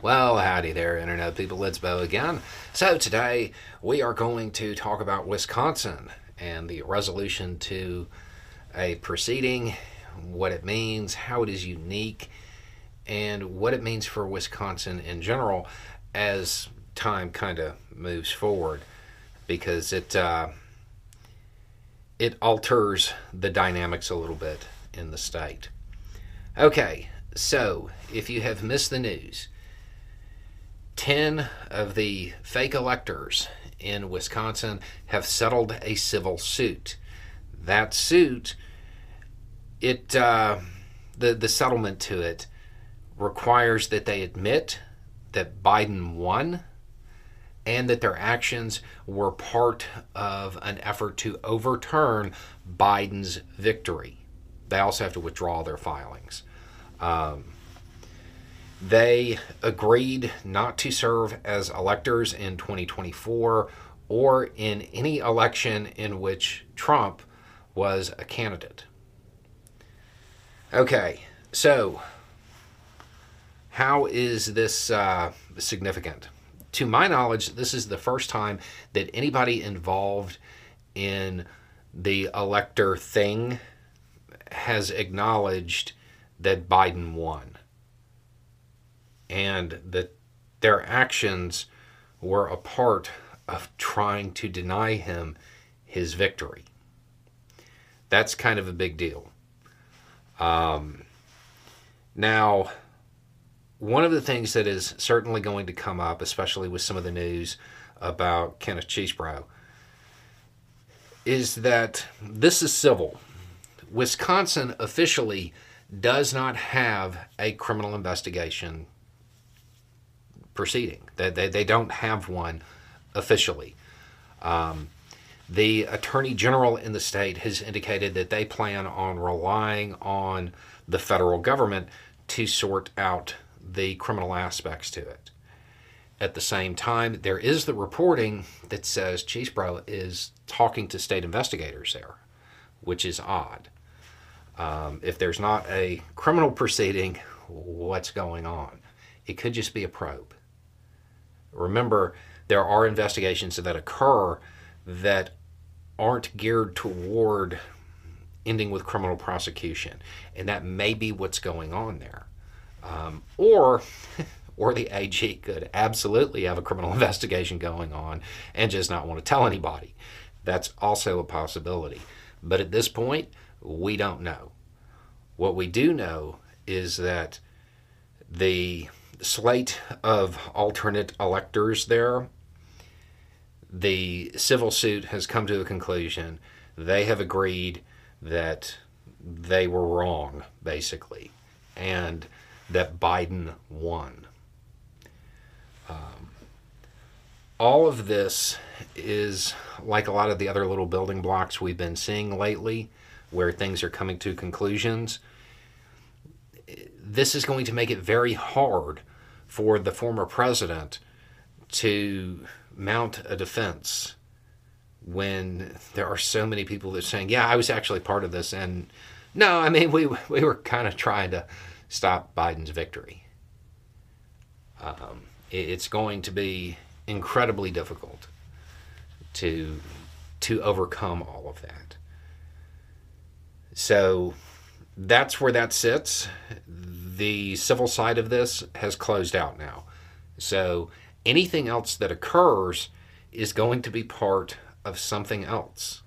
Well, howdy there, Internet people. It's Beau again. So, today we are going to talk about Wisconsin and the resolution to a proceeding, what it means, how it is unique, and what it means for Wisconsin in general as time kind of moves forward because it uh, it alters the dynamics a little bit in the state. Okay, so if you have missed the news, 10 of the fake electors in Wisconsin have settled a civil suit. That suit, it uh, the the settlement to it requires that they admit that Biden won and that their actions were part of an effort to overturn Biden's victory. They also have to withdraw their filings. Um, they agreed not to serve as electors in 2024 or in any election in which Trump was a candidate. Okay, so how is this uh, significant? to my knowledge, this is the first time that anybody involved in the elector thing has acknowledged that Biden won and that their actions were a part of trying to deny him his victory. That's kind of a big deal. Um, now, one of the things that is certainly going to come up, especially with some of the news about Kenneth Chesebro, is that this is civil. Wisconsin officially does not have a criminal investigation proceeding. They, they, they don't have one officially. Um, the attorney general in the state has indicated that they plan on relying on the federal government to sort out the criminal aspects to it. At the same time, there is the reporting that says Chesebro is talking to state investigators there, which is odd. Um, if there's not a criminal proceeding, what's going on? It could just be a probe. Remember, there are investigations that occur that aren't geared toward ending with criminal prosecution, and that may be what's going on there. Um, or, or the AG could absolutely have a criminal investigation going on and just not want to tell anybody. That's also a possibility. But at this point, we don't know. What we do know is that the slate of alternate electors there, the civil suit has come to a conclusion. They have agreed that they were wrong, basically. And that Biden won. Um, all of this is like a lot of the other little building blocks we've been seeing lately, where things are coming to conclusions. This is going to make it very hard for the former president to mount a defense when there are so many people that are saying, "Yeah, I was actually part of this," and no, I mean we we were kind of trying to stop Biden's victory. Um, it's going to be incredibly difficult to to overcome all of that. So that's where that sits. The civil side of this has closed out now. So anything else that occurs is going to be part of something else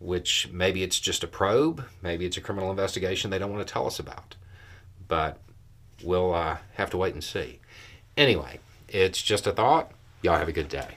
which maybe it's just a probe, maybe it's a criminal investigation they don't want to tell us about. But we'll uh, have to wait and see. Anyway, it's just a thought. Y'all have a good day.